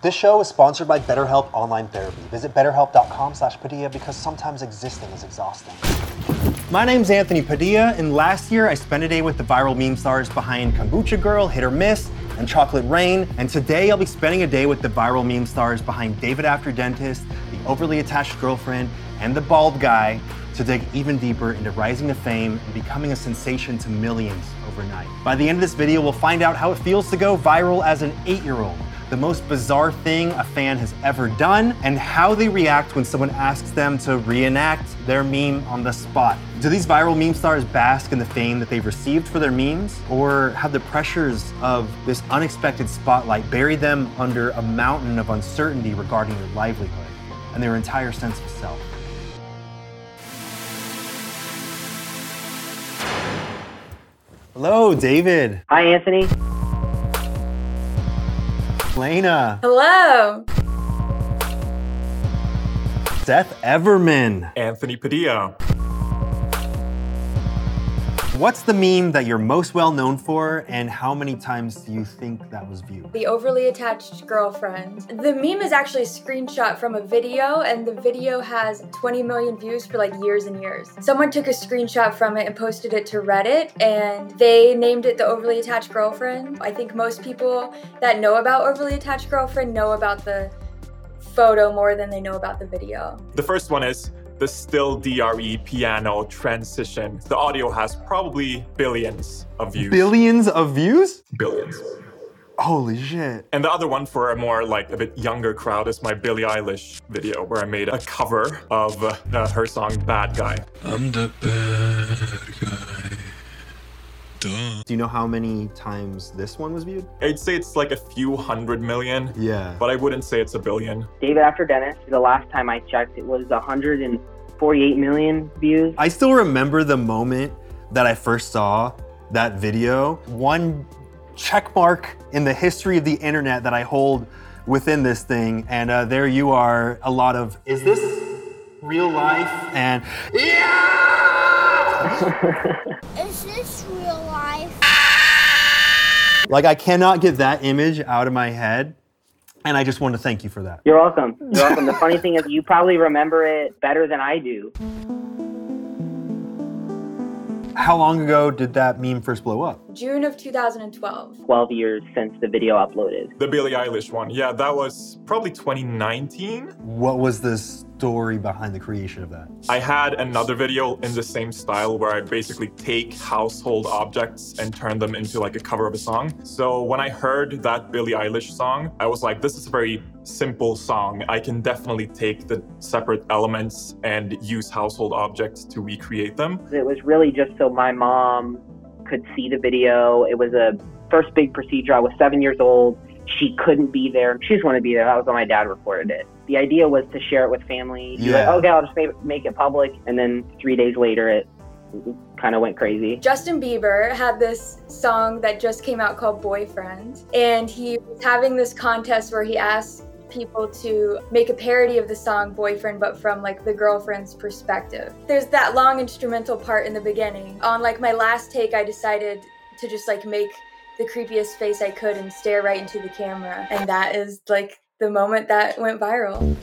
This show is sponsored by BetterHelp Online Therapy. Visit betterhelp.com slash Padilla because sometimes existing is exhausting. My name's Anthony Padilla, and last year I spent a day with the viral meme stars behind Kombucha Girl, Hit or Miss, and Chocolate Rain. And today I'll be spending a day with the viral meme stars behind David After Dentist, the overly attached girlfriend, and the bald guy to dig even deeper into rising to fame and becoming a sensation to millions overnight. By the end of this video, we'll find out how it feels to go viral as an eight year old the most bizarre thing a fan has ever done, and how they react when someone asks them to reenact their meme on the spot. Do these viral meme stars bask in the fame that they've received for their memes, or have the pressures of this unexpected spotlight buried them under a mountain of uncertainty regarding their livelihood and their entire sense of self? Hello, David. Hi, Anthony. Laina. Hello. Seth Everman. Anthony Padilla. What's the meme that you're most well known for, and how many times do you think that was viewed? The overly attached girlfriend. The meme is actually a screenshot from a video, and the video has 20 million views for like years and years. Someone took a screenshot from it and posted it to Reddit, and they named it the overly attached girlfriend. I think most people that know about overly attached girlfriend know about the photo more than they know about the video. The first one is the still DRE piano transition. The audio has probably billions of views. Billions of views? Billions. Holy shit. And the other one for a more like a bit younger crowd is my Billie Eilish video where I made a cover of uh, her song Bad Guy. I'm the bad guy. Duh. Do you know how many times this one was viewed? I'd say it's like a few hundred million, Yeah. but I wouldn't say it's a billion. David After Dentist, the last time I checked, it was 148 million views. I still remember the moment that I first saw that video. One check mark in the history of the internet that I hold within this thing. And uh, there you are, a lot of, is this real life? And, yeah! Is this real life? like, I cannot get that image out of my head. And I just want to thank you for that. You're welcome. You're welcome. The funny thing is, you probably remember it better than I do. How long ago did that meme first blow up? June of 2012. 12 years since the video uploaded. The Billie Eilish one, yeah, that was probably 2019. What was the story behind the creation of that? I had another video in the same style where I basically take household objects and turn them into like a cover of a song. So when I heard that Billie Eilish song, I was like, this is a very simple song. I can definitely take the separate elements and use household objects to recreate them. It was really just so my mom could see the video. It was a first big procedure. I was seven years old. She couldn't be there. She just wanted to be there. That was when my dad recorded it. The idea was to share it with family. You're Yeah. Oh, like, okay, I'll just make, make it public. And then three days later, it kind of went crazy. Justin Bieber had this song that just came out called Boyfriend, and he was having this contest where he asked people to make a parody of the song Boyfriend, but from like the girlfriend's perspective. There's that long instrumental part in the beginning. On like my last take, I decided to just like make the creepiest face I could and stare right into the camera, and that is like the moment that went viral.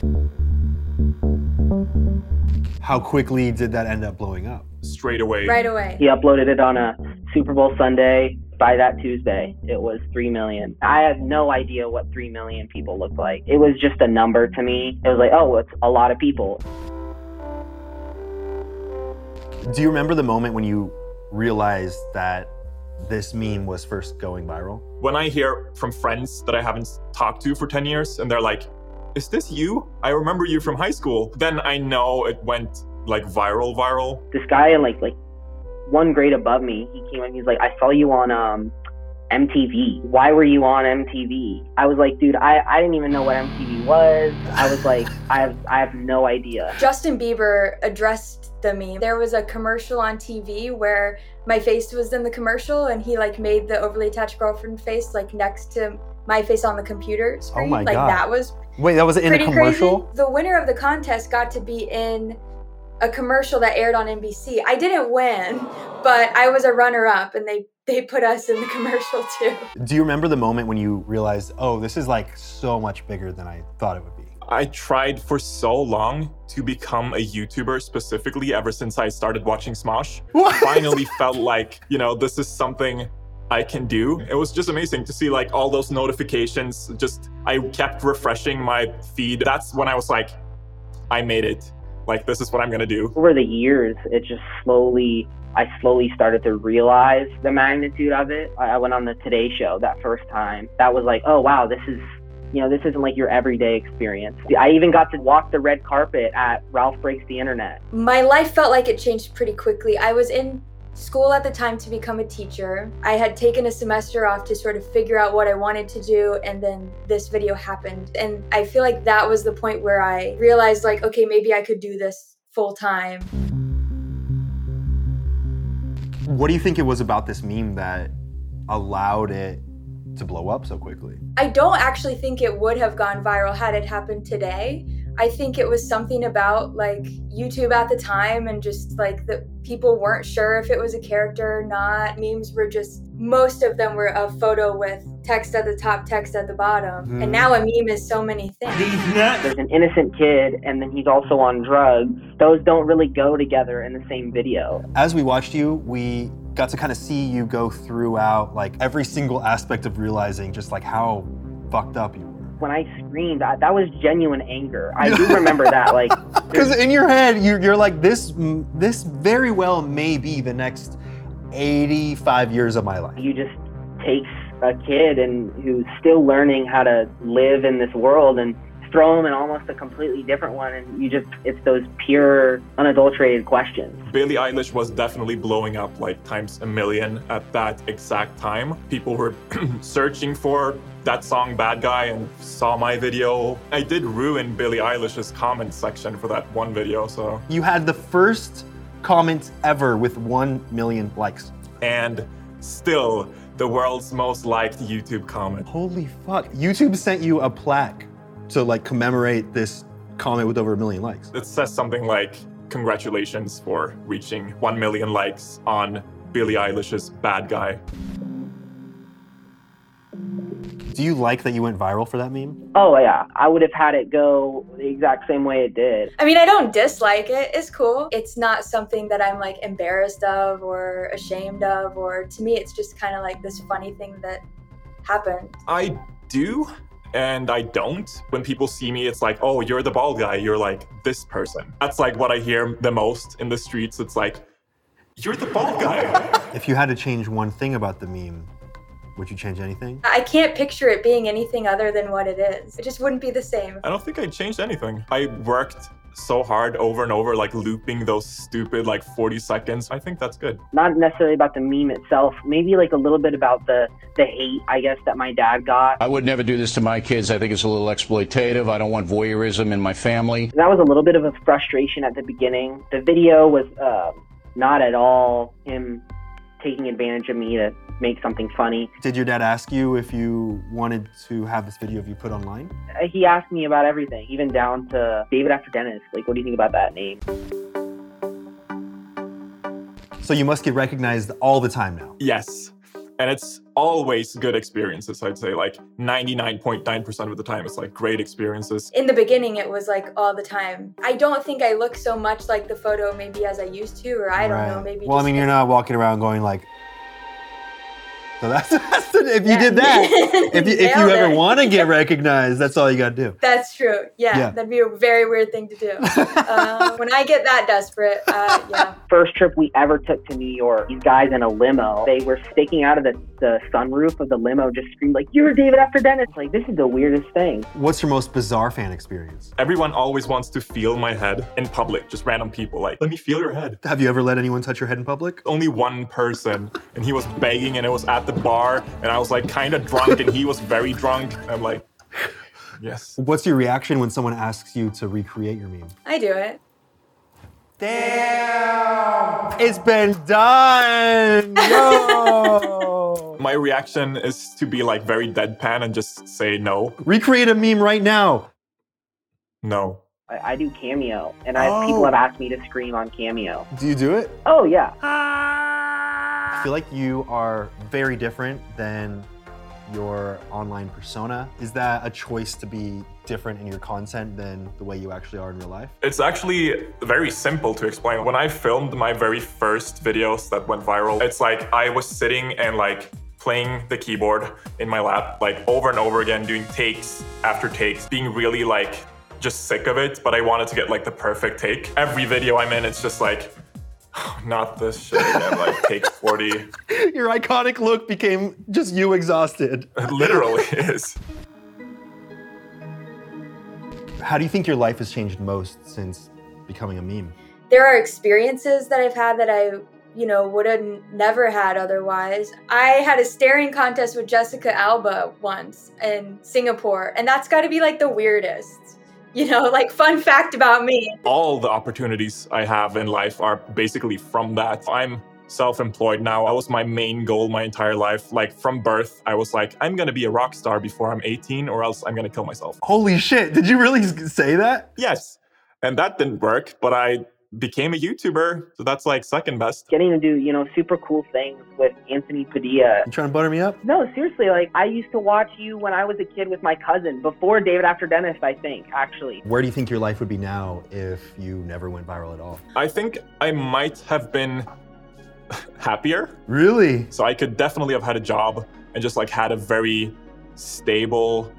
How quickly did that end up blowing up? Straight away. Right away. He uploaded it on a Super Bowl Sunday. By that Tuesday, it was 3 million. I had no idea what 3 million people looked like. It was just a number to me. It was like, oh, it's a lot of people. Do you remember the moment when you realized that this meme was first going viral? When I hear from friends that I haven't talked to for 10 years and they're like, is this you? I remember you from high school. Then I know it went like viral, viral. This guy, in like, like one grade above me, he came and he's like, I saw you on um, MTV. Why were you on MTV? I was like, dude, I, I didn't even know what MTV was. I was like, I have I have no idea. Justin Bieber addressed the meme. There was a commercial on TV where my face was in the commercial and he like made the overly attached girlfriend face like next to my face on the computer oh screen. my like God. that was Wait, that was in a commercial? crazy. The winner of the contest got to be in a commercial that aired on NBC. I didn't win, but I was a runner up and they they put us in the commercial too. Do you remember the moment when you realized, oh, this is like so much bigger than I thought it would be? I tried for so long to become a YouTuber specifically ever since I started watching Smosh. What? Finally felt like, you know, this is something I can do. It was just amazing to see like all those notifications. Just I kept refreshing my feed. That's when I was like, I made it. Like this is what I'm gonna do. Over the years, it just slowly, I slowly started to realize the magnitude of it. I I went on the Today Show that first time. That was like, oh wow, this is, you know, this isn't like your everyday experience. I even got to walk the red carpet at Ralph Breaks the Internet. My life felt like it changed pretty quickly. I was in school at the time to become a teacher. I had taken a semester off to sort of figure out what I wanted to do, and then this video happened. And I feel like that was the point where I realized, like, okay, maybe I could do this full time. What do you think it was about this meme that allowed it to blow up so quickly? I don't actually think it would have gone viral had it happened today. I think it was something about like YouTube at the time and just like the people weren't sure if it was a character or not. Memes were just most of them were a photo with text at the top, text at the bottom. Mhm. And now a meme is so many things. There's an innocent kid, and then he's also on drugs. Those don't really go together in the same video. As we watched you, we got to kind of see you go throughout like every single aspect of realizing just like how fucked up you were. When I screamed, I, that was genuine anger. I do remember that. Like, Because in your head, you're, you're like, this, this very well may be the next 85 years of my life. you just takes a kid and who's still learning how to live in this world and throw him in almost a completely different one and you just it's those pure unadulterated questions Billie Eilish was definitely blowing up like times a million at that exact time. People were searching for that song Bad Guy and saw my video. I did ruin Billie Eilish's comment section for that one video, so. You had the first comments ever with 1 million likes. And still the world's most liked YouTube comment. Holy fuck. YouTube sent you a plaque to like commemorate this comment with over a million likes. It says something like, Congratulations for reaching 1 million likes on Billie Eilish's Bad Guy. Do you like that you went viral for that meme? oh yeah i would have had it go the exact same way it did I mean, I don't dislike it. It's cool. It's not something that I'm like embarrassed of or ashamed of, or to me, it's just kind of like this funny thing that happened. I do and I don't. When people see me, it's like, oh, you're the bald guy. You're like this person. That's like what I hear the most in the streets. It's like, you're the bald guy. If you had to change one thing about the meme, would you change anything? I can't picture it being anything other than what it is. It just wouldn't be the same. I don't think I changed anything. I worked so hard over and over, like looping those stupid like 40 seconds. I think that's good. not necessarily about the meme itself maybe like a little bit about the the hate i guess that my dad got I would never do this to my kids. I think it's a little exploitative. I don't want voyeurism in my family. that was a little bit of a frustration at the beginning the video was uh, not at all him taking advantage of me to make something funny Did your dad ask you if you wanted to have this video of you put online? Uh, he asked me about everything even down to david after dentist like what do you think about that name So you must get recognized all the time now. Yes. And it's always good experiences, I'd say. Like 99.9% of the time, it's like great experiences. In the beginning, it was like all the time. I don't think I look so much like the photo maybe as I used to, or I don't know, maybe. Well, I just mean, you're not walking around going like. So that's, that's the, if you Yeah. did that, if you, if you ever want to get recognized, that's all you got to do. That's true. Yeah, Yeah. that'd be a very weird thing to do. uh, when I get that desperate, uh, yeah. first trip we ever took to new york these guys in a limo they were sticking out of the, the sunroof of the limo just screamed like you're david after dentist like this is the weirdest thing What's your most bizarre fan experience? Everyone always wants to feel my head in public, just random people. Like, let me feel your head. Have you ever let anyone touch your head in public? Only one person, and he was begging, and it was at the bar, and I was like kind of drunk, and he was very drunk. I'm like, yes. What's your reaction when someone asks you to recreate your meme? I do it. Damn! It's been done! Yo! My reaction is to be like very deadpan and just say no, recreate a meme right now. no. I, I do Cameo, and I, people Oh. have asked me to scream on Cameo. Do you do it? Oh yeah, I feel like you are very different than your online persona. Is that a choice to be different in your content than the way you actually are in real life? It's actually very simple to explain. When I filmed my very first videos that went viral, it's like I was sitting and like playing the keyboard in my lap, like over and over again, doing takes after takes, being really like just sick of it, but I wanted to get like the perfect take. Every video I'm in, it's just like, not this shit again, like take 40. Your iconic look became just you exhausted. It literally is. How do you think your life has changed most since becoming a meme? there are experiences that I've had that I, you know, would have never had otherwise. I had a staring contest with Jessica Alba once in Singapore, and that's got to be like the weirdest. You know, like fun fact about me. all the opportunities I have in life are basically from that. I'm self employed now. That was my main goal my entire life. Like from birth, I was like, I'm gonna be a rock star before I'm 18, or else I'm gonna kill myself. Holy shit, did you really say that? Yes. And that didn't work, but I became a YouTuber. So that's like second best. getting to do you know super cool things with Anthony Padilla. You trying to butter me up? No, seriously, like I used to watch you when I was a kid with my cousin before David After Dentist. I think actually. Where do you think your life would be now if you never went viral at all? I think I might have been happier. Really? So I could definitely have had a job and just like had a very stable,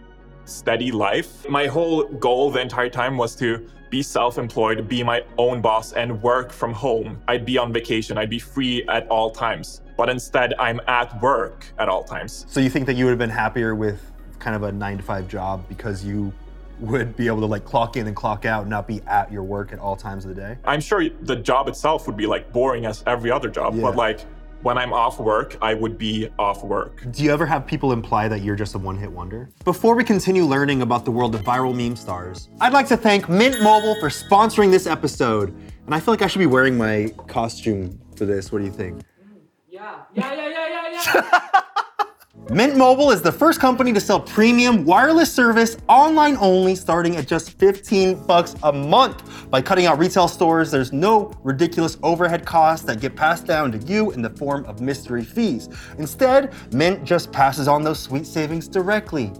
steady life. My whole goal the entire time was to be self employed, be my own boss, and work from home. I'd be on vacation, I'd be free at all times. But instead, I'm at work at all times. So you think that you would have been happier with kind of a nine to five job because you would be able to like clock in and clock out and not be at your work at all times of the day? I'm sure the job itself would be like boring as every other job, Yeah. but like when I'm off work, I would be off work. Do you ever have people imply that you're just a one hit wonder? Before we continue learning about the world of viral meme stars, I'd like to thank Mint Mobile for sponsoring this episode. And I feel like I should be wearing my costume for this. What do you think? Yeah, yeah, yeah, yeah, yeah, yeah. Mint Mobile is the first company to sell premium wireless service online only starting at just 15 bucks a month. By cutting out retail stores, there's no ridiculous overhead costs that get passed down to you in the form of mystery fees. Instead, Mint just passes on those sweet savings directly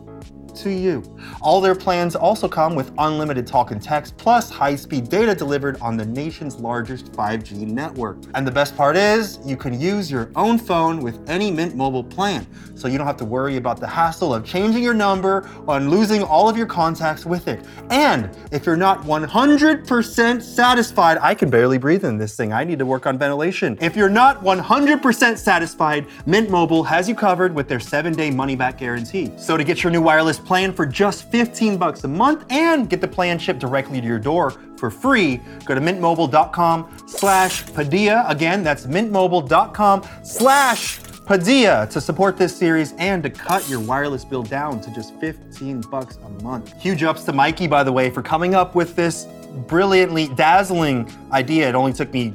to you. All their plans also come with unlimited talk and text plus high-speed data delivered on the nation's largest 5G network. And the best part is, you can use your own phone with any Mint Mobile plan, so you don't have to worry about the hassle of changing your number or losing all of your contacts with it. And if you're not 100% satisfied, I can barely breathe in this thing. I need to work on ventilation. If you're not 100% satisfied, Mint Mobile has you covered with their 7-day money-back guarantee. So to get your new wireless plan for just 15 bucks a month and get the plan shipped directly to your door for free, go to mintmobile.com slash Padilla. Again, that's mintmobile.com slash Padilla to support this series and to cut your wireless bill down to just 15 bucks a month. Huge ups to Mikey, by the way, for coming up with this brilliantly dazzling idea. It only took me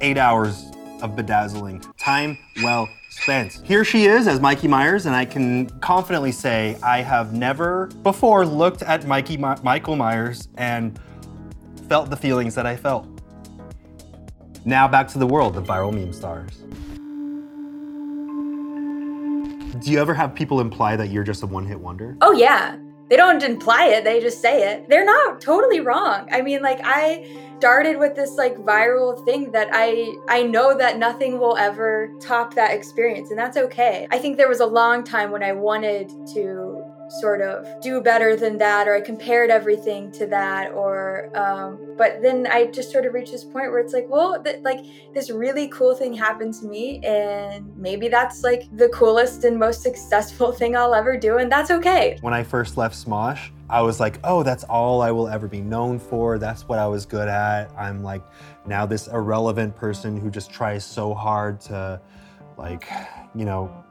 eight hours of bedazzling. Time well spent. Here she is as Mikey Myers, and I can confidently say I have never before looked at Mikey Mi- Michael Myers and felt the feelings that I felt. Now back to the world of viral meme stars. Do you ever have people imply that you're just a one hit wonder? Oh yeah. They don't imply it, they just say it. They're not totally wrong. I mean, like I started with this like viral thing that I I know that nothing will ever top that experience and that's okay. I think there was a long time when I wanted to sort of do better than that or I compared everything to that or um but then I just sort of reached this point where it's like, well, th- like this really cool thing happened to me and maybe that's like the coolest and most successful thing I'll ever do and that's okay. When I first left Smosh, I was like, oh, that's all I will ever be known for. That's what I was good at. I'm like now this irrelevant person who just tries so hard to, like, you know,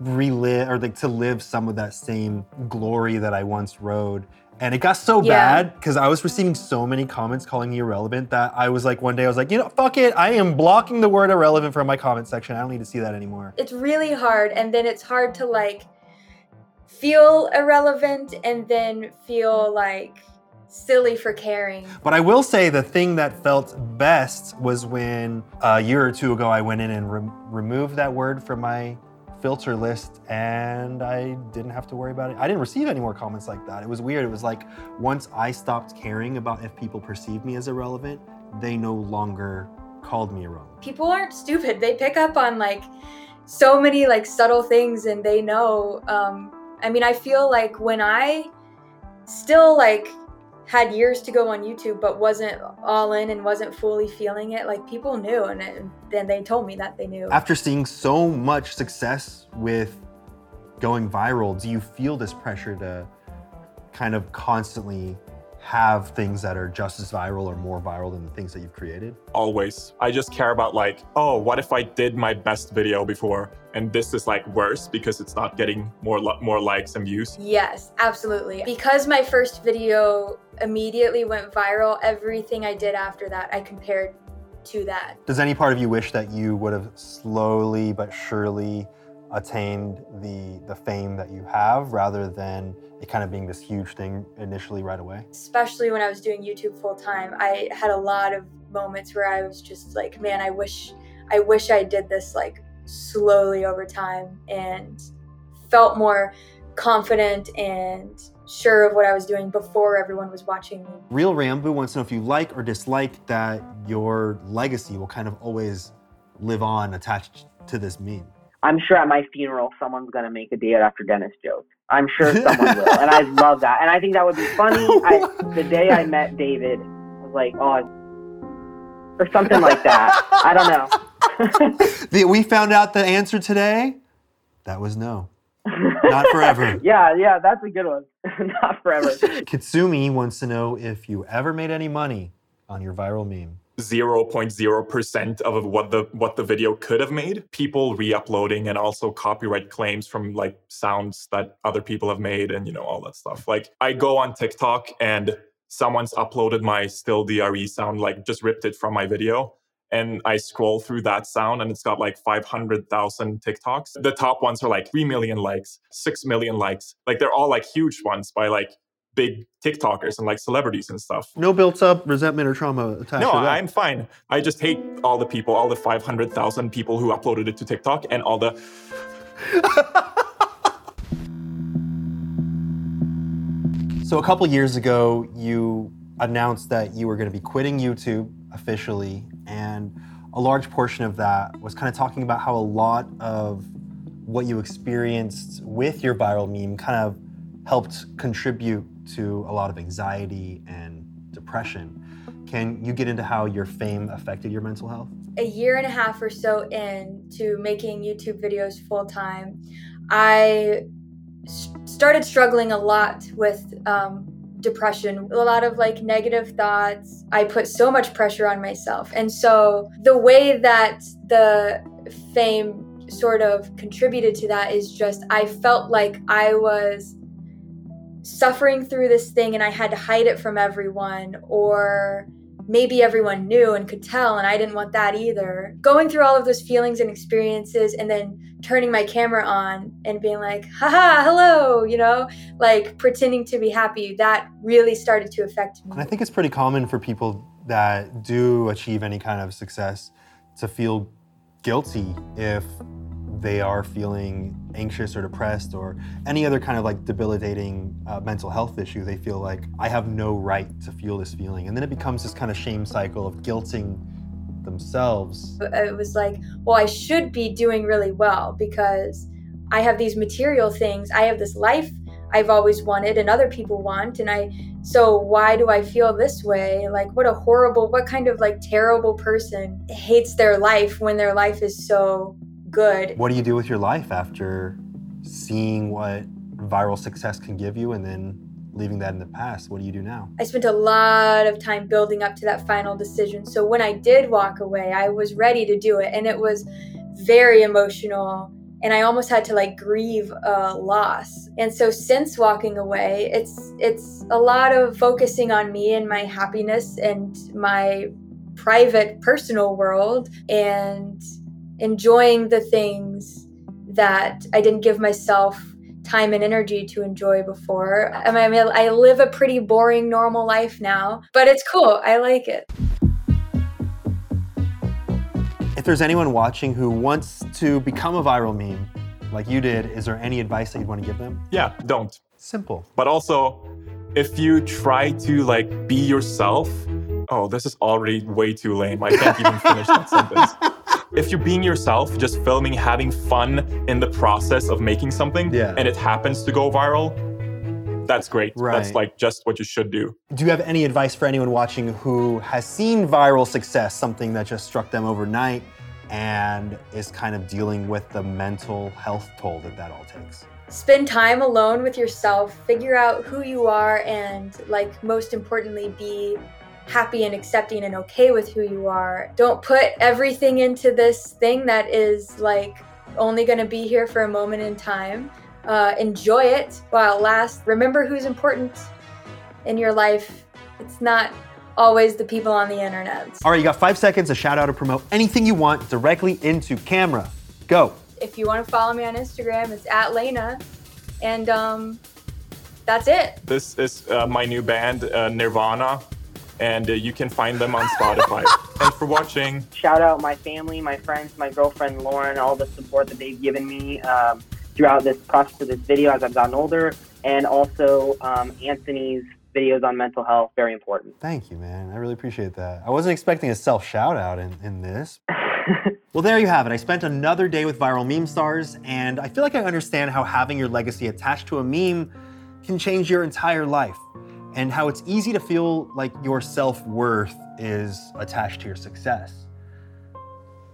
relive or like to live some of that same glory that I once rode. And it got so Yeah. bad because I was receiving so many comments calling me irrelevant that I was like, one day I was like, you know, fuck it. I am blocking the word irrelevant from my comment section. I don't need to see that anymore. it's really hard and then it's hard to like feel irrelevant and then feel like silly for caring. But I will say the thing that felt best was when uh, a year or two ago I went in and re- removed that word from my filter list and I didn't have to worry about it. I didn't receive any more comments like that. It was weird. It was like once I stopped caring about if people perceived me as irrelevant, they no longer called me irrelevant. People aren't stupid. They pick up on like so many like subtle things and they know um I mean, I feel like when I still like had years to go on YouTube, but wasn't all in and wasn't fully feeling it. Like people knew, and then they told me that they knew. After seeing so much success with going viral, do you feel this pressure to kind of constantly have things that are just as viral or more viral than the things that you've created? Always. I just care about like, oh, what if I did my best video before and this is like worse because it's not getting more li- more likes and views? Yes, absolutely. Because my first video immediately went viral, everything I did after that I compared to that. Does any part of you wish that you would have slowly but surely attained the the fame that you have rather than it kind of being this huge thing initially right away? Especially when I was doing YouTube full time, I had a lot of moments where I was just like, man, I wish I wish I did this like slowly over time and felt more confident and sure of what I was doing before everyone was watching me. Real Rambo wants to know if you like or dislike that your legacy will kind of always live on attached to this meme. I'm sure at my funeral someone's gonna make a Day After Dentist joke. I'm sure someone will, and I love that. And I think that would be funny. I, the day I met David, I was like, oh, or something like that. I don't know. The- we found out the answer today. That was no. Not forever. yeah, yeah, that's a good one. Not forever. Kitsumi wants to know if you ever made any money on your viral meme. 0.0% of what the what the video could have made. People re-uploading and also copyright claims from like sounds that other people have made and you know all that stuff. Like i go on tiktok and someone's uploaded my still dre sound like just ripped it from my video and i scroll through that sound and it's got like 500000 tiktoks. The top ones are like 3 million likes 6 million likes. Like they're all like huge ones by like big tiktokers and like celebrities and stuff No built up resentment or trauma attached no, to that. I'm fine. I just hate all the people, all the 500,000 people who uploaded it to TikTok and all the. So a couple years ago, you announced that you were going to be quitting YouTube officially, and a large portion of that was kind of talking about how a lot of what you experienced with your viral meme kind of helped contribute to a lot of anxiety and depression. Can you get into how your fame affected your mental health? a year and a half or so into making YouTube videos full time, I started struggling a lot with um, depression, a lot of like negative thoughts. I put so much pressure on myself. And so the way that the fame sort of contributed to that is just I felt like I was suffering through this thing and I had to hide it from everyone or maybe everyone knew and could tell and I didn't want that either. Going through all of those feelings and experiences and then turning my camera on and being like, haha, hello, you know, like pretending to be happy, that really started to affect me. I think it's pretty common for people that do achieve any kind of success to feel guilty if they are feeling anxious or depressed or any other kind of like debilitating uh, mental health issue. They feel like, I have no right to feel this feeling. And then it becomes this kind of shame cycle of guilting themselves. it was like, well, I should be doing really well because I have these material things. I have this life I've always wanted and other people want. And I, so why do I feel this way? Like, what a horrible, what kind of like terrible person hates their life when their life is so good? What do you do with your life after seeing what viral success can give you and then leaving that in the past? What do you do now? I spent a lot of time building up to that final decision. So when I did walk away, I was ready to do it. And it was very emotional. And I almost had to like grieve a loss. And so since walking away, it's it's a lot of focusing on me and my happiness and my private personal world and enjoying the things that I didn't give myself time and energy to enjoy before. I mean, I, live a pretty boring, normal life now, but it's cool. I like it. If there's anyone watching who wants to become a viral meme like you did, is there any advice that you'd want to give them? Yeah, don't. Simple. But also, if you try to like be yourself, oh, this is already way too lame. I can't even finish that sentence. If you're being yourself, just filming, having fun in the process of making something, Yeah. and it happens to go viral, that's great. Right. That's like just what you should do. Do you have any advice for anyone watching who has seen viral success, something that just struck them overnight, and is kind of dealing with the mental health toll that that all takes? Spend time alone with yourself, figure out who you are, and, like, most importantly, be happy and accepting and okay with who you are. Don't put everything into this thing that is, like, only going to be here for a moment in time. Uh, enjoy it while it lasts. Remember who's important in your life. It's not always the people on the internet. All right, you got five seconds to shout out or promote anything you want directly into camera. Go. If you want to follow me on Instagram, it's at Laina. And um, that's it. This is uh, my new band, uh, Nirvana, and uh, you can find them on Spotify. Thanks for watching. Shout out my family, my friends, my girlfriend Lauren, all the support that they've given me um, throughout this process of this video as I've gotten older, and also um, Anthony's videos on mental health, very important. Thank you, man. I really appreciate that. I wasn't expecting a self shout out in, in this. well, there you have it. I spent another day with viral meme stars, and I feel like I understand how having your legacy attached to a meme can change your entire life, and how it's easy to feel like your self worth is attached to your success.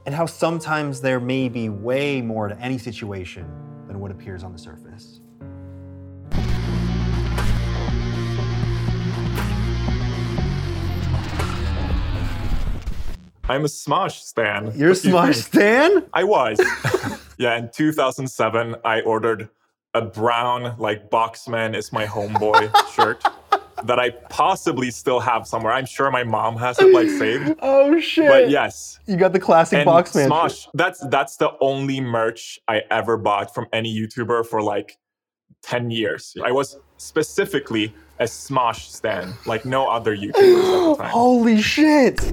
And how sometimes there may be way more to any situation than what appears on the surface. I'm a Smosh stan. You're a Smosh stan? I was. yeah, in 2007, I ordered a brown, like, Boxman is my homeboy shirt that I possibly still have somewhere. I'm sure my mom has it, like, saved. Oh shit! But yes. You got the classic And box man. Smosh, that's that's the only merch I ever bought from any YouTuber for like 10 years. I was specifically a Smosh stan, like no other YouTubers at the time. Holy shit!